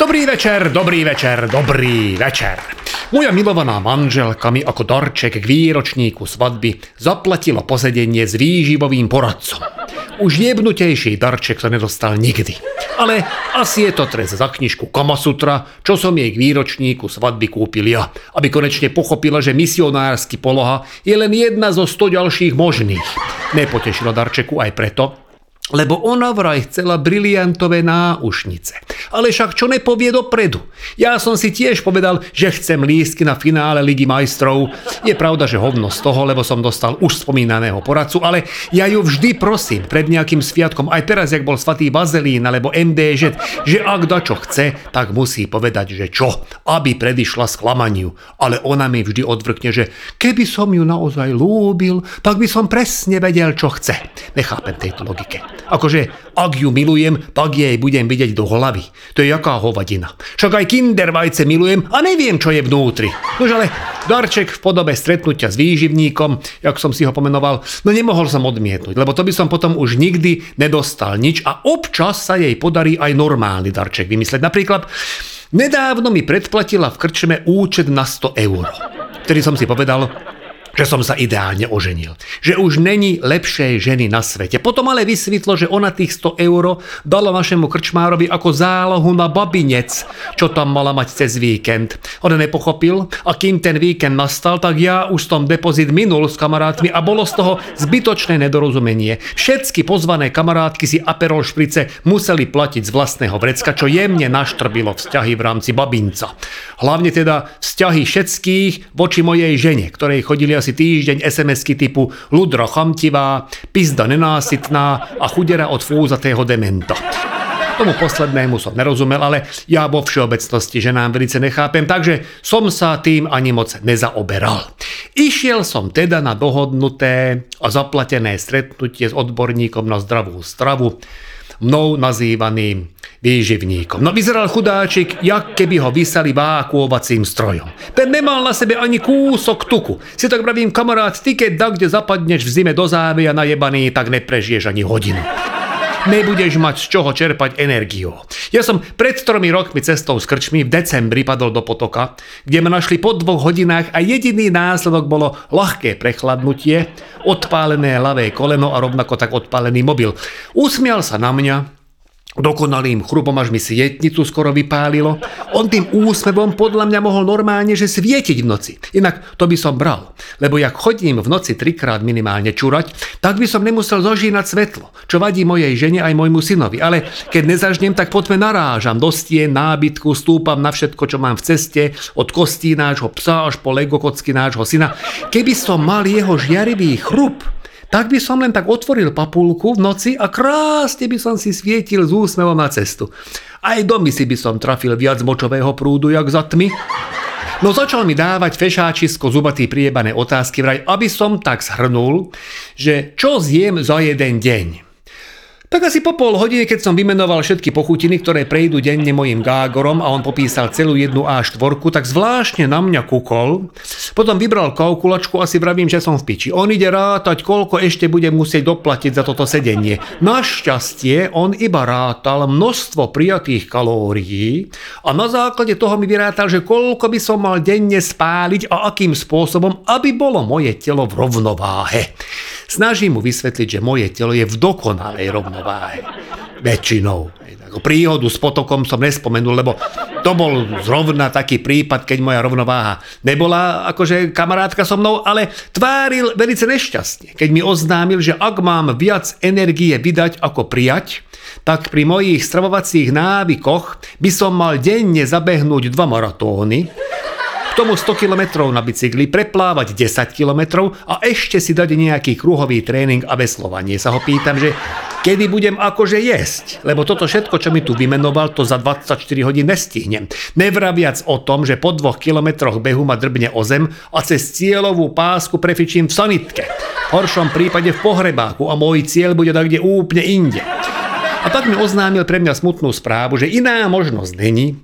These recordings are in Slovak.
Dobrý večer, dobrý večer, dobrý večer. Moja milovaná manželka mi ako darček k výročníku svadby zaplatila posedenie s výživovým poradcom. Už jebnutejší darček sa nedostal nikdy. Ale asi je to trest za knižku Kamasutra, čo som jej k výročníku svadby kúpil ja, aby konečne pochopila, že misionársky poloha je len jedna zo sto ďalších možných. Nepotešila darčeku aj preto, lebo ona vraj chcela briliantové náušnice. Ale však čo nepovie dopredu? Ja som si tiež povedal, že chcem lístky na finále Ligy majstrov. Je pravda, že hovno z toho, lebo som dostal už spomínaného poradcu, ale ja ju vždy prosím pred nejakým sviatkom, aj teraz, jak bol svatý Bazelín alebo MDŽ, že ak da čo chce, tak musí povedať, že čo, aby predišla sklamaniu. Ale ona mi vždy odvrkne, že keby som ju naozaj lúbil, tak by som presne vedel, čo chce. Nechápem tejto logike. Akože, ak ju milujem, tak jej budem vidieť do hlavy. To je jaká hovadina. Však aj kindervajce milujem a neviem, čo je vnútri. Nož ale darček v podobe stretnutia s výživníkom, jak som si ho pomenoval, no nemohol som odmietnúť, lebo to by som potom už nikdy nedostal nič a občas sa jej podarí aj normálny darček vymysleť. Napríklad, nedávno mi predplatila v krčme účet na 100 eur. Vtedy som si povedal, že som sa ideálne oženil. Že už není lepšej ženy na svete. Potom ale vysvetlo, že ona tých 100 eur dala našemu krčmárovi ako zálohu na babinec, čo tam mala mať cez víkend. On nepochopil a kým ten víkend nastal, tak ja už som depozit minul s kamarátmi a bolo z toho zbytočné nedorozumenie. Všetky pozvané kamarátky si Aperol šprice museli platiť z vlastného vrecka, čo jemne naštrbilo vzťahy v rámci babinca. Hlavne teda vzťahy všetkých voči mojej žene, ktorej chodili asi týždeň SMS-ky typu Ludro chamtivá, pizda nenásytná a chudera od fúzatého dementa. Tomu poslednému som nerozumel, ale ja vo všeobecnosti že nám velice nechápem, takže som sa tým ani moc nezaoberal. Išiel som teda na dohodnuté a zaplatené stretnutie s odborníkom na zdravú stravu, mnou nazývaným výživníkom. No vyzeral chudáčik, jak keby ho vysali vákuovacím strojom. Ten nemal na sebe ani kúsok tuku. Si tak pravím, kamarát, ty keď da, kde zapadneš v zime do závia najebaný, tak neprežiješ ani hodinu nebudeš mať z čoho čerpať energiu. Ja som pred tromi rokmi cestou s krčmi v decembri padol do potoka, kde ma našli po dvoch hodinách a jediný následok bolo ľahké prechladnutie, odpálené ľavé koleno a rovnako tak odpálený mobil. Usmial sa na mňa, dokonalým chrubom, až mi svietnicu skoro vypálilo. On tým úsmevom podľa mňa mohol normálne, že svietiť v noci. Inak to by som bral, lebo jak chodím v noci trikrát minimálne čurať, tak by som nemusel zožínať svetlo, čo vadí mojej žene aj môjmu synovi. Ale keď nezažnem, tak poďme narážam do stien, nábytku, stúpam na všetko, čo mám v ceste, od kostí nášho psa až po lego kocky nášho syna. Keby som mal jeho žiarivý chrup, tak by som len tak otvoril papulku v noci a krásne by som si svietil z úsmevom na cestu. Aj do si by som trafil viac močového prúdu, jak za tmy. No začal mi dávať fešáčisko zubatý priebané otázky vraj, aby som tak zhrnul, že čo zjem za jeden deň. Tak asi po pol hodine, keď som vymenoval všetky pochutiny, ktoré prejdú denne mojim gágorom a on popísal celú jednu A4, tak zvláštne na mňa kukol. Potom vybral kalkulačku a si vravím, že som v piči. On ide rátať, koľko ešte bude musieť doplatiť za toto sedenie. Našťastie on iba rátal množstvo prijatých kalórií a na základe toho mi vyrátal, že koľko by som mal denne spáliť a akým spôsobom, aby bolo moje telo v rovnováhe. Snažím mu vysvetliť, že moje telo je v dokonalej rovnováhe. Väčšinou. Príhodu s potokom som nespomenul, lebo to bol zrovna taký prípad, keď moja rovnováha nebola akože kamarátka so mnou, ale tváril velice nešťastne, keď mi oznámil, že ak mám viac energie vydať ako prijať, tak pri mojich stravovacích návykoch by som mal denne zabehnúť dva maratóny, tomu 100 km na bicykli, preplávať 10 km a ešte si dať nejaký kruhový tréning a veslovanie. Sa ho pýtam, že kedy budem akože jesť, lebo toto všetko, čo mi tu vymenoval, to za 24 hodín nestihnem. Nevraviac o tom, že po dvoch kilometroch behu ma drbne o zem a cez cieľovú pásku prefičím v sanitke. V horšom prípade v pohrebáku a môj cieľ bude tak kde úplne inde. A tak mi oznámil pre mňa smutnú správu, že iná možnosť není,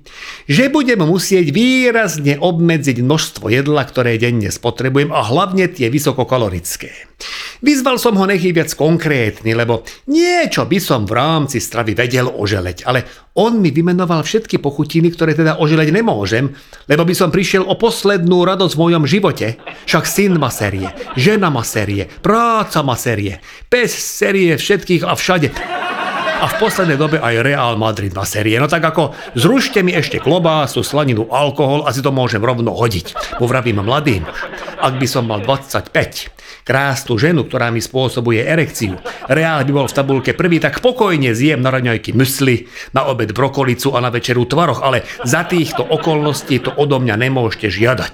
že budem musieť výrazne obmedziť množstvo jedla, ktoré denne spotrebujem a hlavne tie vysokokalorické. Vyzval som ho nech je viac konkrétny, lebo niečo by som v rámci stravy vedel oželeť, ale on mi vymenoval všetky pochutiny, ktoré teda oželeť nemôžem, lebo by som prišiel o poslednú radosť v mojom živote. Však syn ma serie, žena ma serie, práca ma serie, pes serie všetkých a všade a v poslednej dobe aj Real Madrid na série. No tak ako zrušte mi ešte klobásu, slaninu, alkohol a si to môžem rovno hodiť. Mu vravím mladý muž. Ak by som mal 25, krásnu ženu, ktorá mi spôsobuje erekciu, Reál by bol v tabulke prvý, tak pokojne zjem na raňajky mysli, na obed brokolicu a na večeru tvaroch, ale za týchto okolností to odo mňa nemôžete žiadať.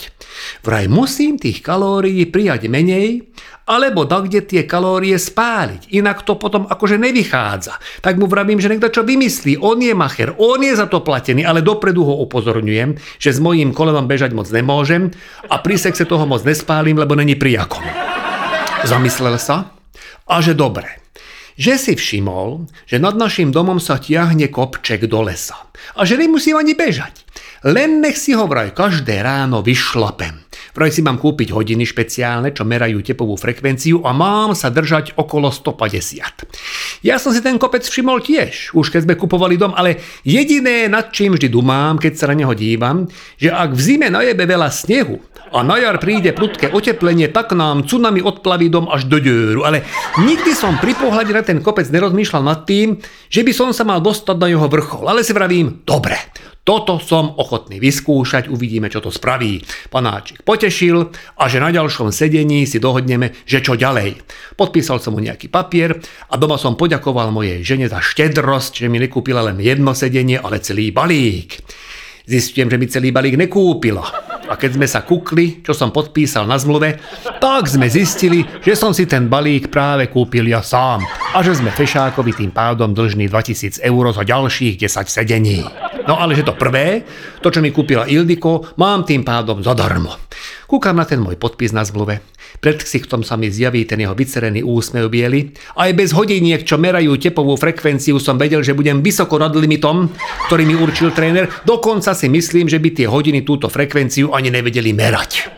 Vraj musím tých kalórií prijať menej, alebo da kde tie kalórie spáliť. Inak to potom akože nevychádza. Tak mu vravím, že niekto čo vymyslí. On je macher, on je za to platený, ale dopredu ho upozorňujem, že s mojím kolenom bežať moc nemôžem a pri sexe toho moc nespálim, lebo není prijakom. Zamyslel sa a že dobre. Že si všimol, že nad našim domom sa tiahne kopček do lesa a že nemusím ani bežať. Len nech si ho vraj každé ráno vyšlapem. Vraj si mám kúpiť hodiny špeciálne, čo merajú tepovú frekvenciu a mám sa držať okolo 150. Ja som si ten kopec všimol tiež, už keď sme kupovali dom, ale jediné, nad čím vždy dumám, keď sa na neho dívam, že ak v zime najebe veľa snehu a na jar príde prudké oteplenie, tak nám tsunami odplaví dom až do dieru. Ale nikdy som pri pohľade na ten kopec nerozmýšľal nad tým, že by som sa mal dostať na jeho vrchol. Ale si vravím, dobre, toto som ochotný vyskúšať, uvidíme, čo to spraví. Panáčik potešil a že na ďalšom sedení si dohodneme, že čo ďalej. Podpísal som mu nejaký papier a doma som poďakoval mojej žene za štedrosť, že mi nekúpila len jedno sedenie, ale celý balík. Zistujem, že mi celý balík nekúpila. A keď sme sa kukli, čo som podpísal na zmluve, tak sme zistili, že som si ten balík práve kúpil ja sám a že sme Fešákovi tým pádom dlžní 2000 eur za ďalších 10 sedení. No ale že to prvé, to čo mi kúpila Ildiko, mám tým pádom zadarmo. Kúkam na ten môj podpis na zmluve. Pred ksichtom sa mi zjaví ten jeho vycerený úsmev biely. Aj bez hodiniek, čo merajú tepovú frekvenciu, som vedel, že budem vysoko nad limitom, ktorý mi určil tréner. Dokonca si myslím, že by tie hodiny túto frekvenciu ani nevedeli merať.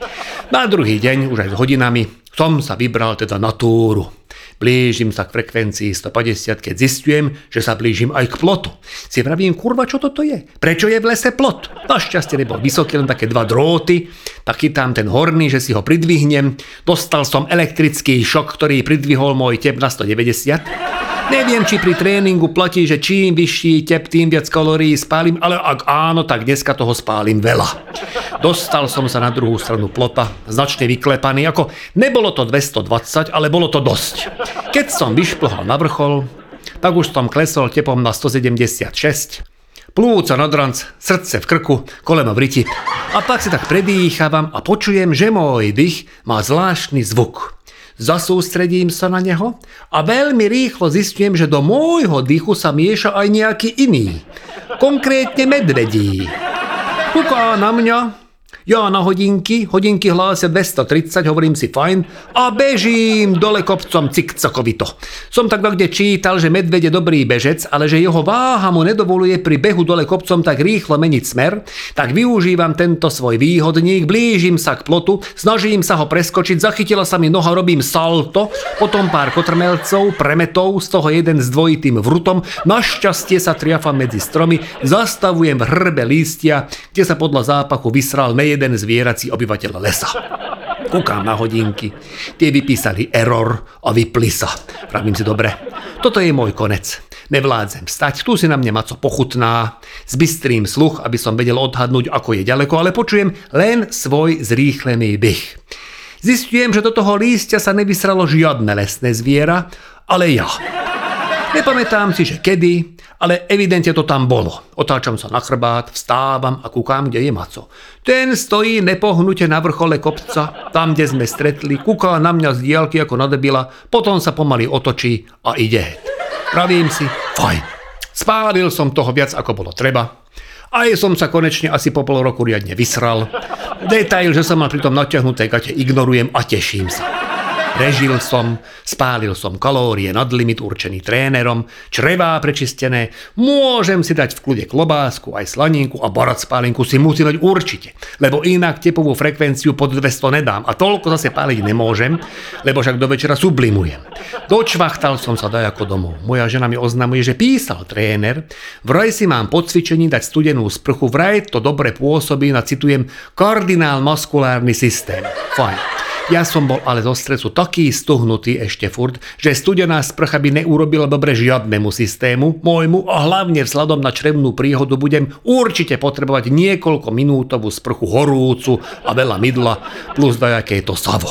Na druhý deň, už aj s hodinami, som sa vybral teda na túru. Blížim sa k frekvencii 150, keď zistujem, že sa blížim aj k plotu. Si vravím, kurva, čo toto je? Prečo je v lese plot? Našťastie nebol vysoký, len také dva dróty, tak chytám ten horný, že si ho pridvihnem. Dostal som elektrický šok, ktorý pridvihol môj tep na 190. Neviem, či pri tréningu platí, že čím vyšší tep, tým viac kalórií spálim, ale ak áno, tak dneska toho spálim veľa. Dostal som sa na druhú stranu plota, značne vyklepaný, ako nebolo to 220, ale bolo to dosť. Keď som vyšplhal na vrchol, tak už som klesol tepom na 176, plúca nad ranc, srdce v krku, koleno v riti. A tak si tak predýchávam a počujem, že môj dých má zvláštny zvuk zasústredím sa na neho a veľmi rýchlo zistujem, že do môjho dýchu sa mieša aj nejaký iný, konkrétne medvedí. Kuká na mňa, ja na hodinky, hodinky hlásia 230, hovorím si fajn. A bežím dole kopcom cikcakovito. Som tak kde čítal, že medveď je dobrý bežec, ale že jeho váha mu nedovoluje pri behu dole kopcom tak rýchlo meniť smer, tak využívam tento svoj výhodník, blížim sa k plotu, snažím sa ho preskočiť, zachytila sa mi noha, robím salto, potom pár kotrmelcov, premetov, z toho jeden s dvojitým vrutom, našťastie sa triafam medzi stromy, zastavujem v hrbe lístia, kde sa podľa zápachu vysral neje jeden zvierací obyvateľ lesa. Kúkam na hodinky. Tie vypísali error a vypli sa. Pravím si, dobre, toto je môj konec. Nevládzem stať, tu si na mne maco pochutná, zbystrým sluch, aby som vedel odhadnúť, ako je ďaleko, ale počujem len svoj zrýchlený dych. Zistujem, že do toho lístia sa nevysralo žiadne lesné zviera, ale ja. Nepamätám si, že kedy, ale evidentne to tam bolo. Otáčam sa na chrbát, vstávam a kúkam, kde je Maco. Ten stojí nepohnute na vrchole kopca, tam, kde sme stretli, kúka na mňa z diálky ako na debila, potom sa pomaly otočí a ide. Pravím si, fajn. Spálil som toho viac, ako bolo treba. Aj som sa konečne asi po pol roku riadne vysral. Detail, že sa ma pri tom natiahnuté gate ignorujem a teším sa. Režil som, spálil som kalórie nad limit určený trénerom, črevá prečistené, môžem si dať v kľude klobásku, aj slaninku a barat spálinku si musí dať určite, lebo inak tepovú frekvenciu pod 200 nedám a toľko zase páliť nemôžem, lebo však do večera sublimujem. Dočvachtal som sa dajako domov. Moja žena mi oznamuje, že písal tréner, vraj si mám po cvičení dať studenú sprchu, vraj to dobre pôsobí na, citujem, kardinál maskulárny systém. Fajn. Ja som bol ale zo stresu taký stuhnutý ešte furt, že studená sprcha by neurobila dobre žiadnemu systému, môjmu a hlavne vzhľadom na črevnú príhodu budem určite potrebovať niekoľko minútovú sprchu horúcu a veľa mydla plus dajaké to savo.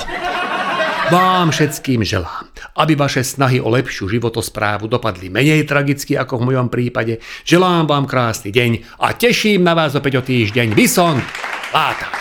Vám všetkým želám, aby vaše snahy o lepšiu životosprávu dopadli menej tragicky ako v mojom prípade. Želám vám krásny deň a teším na vás opäť o týždeň. Vyson, Láta.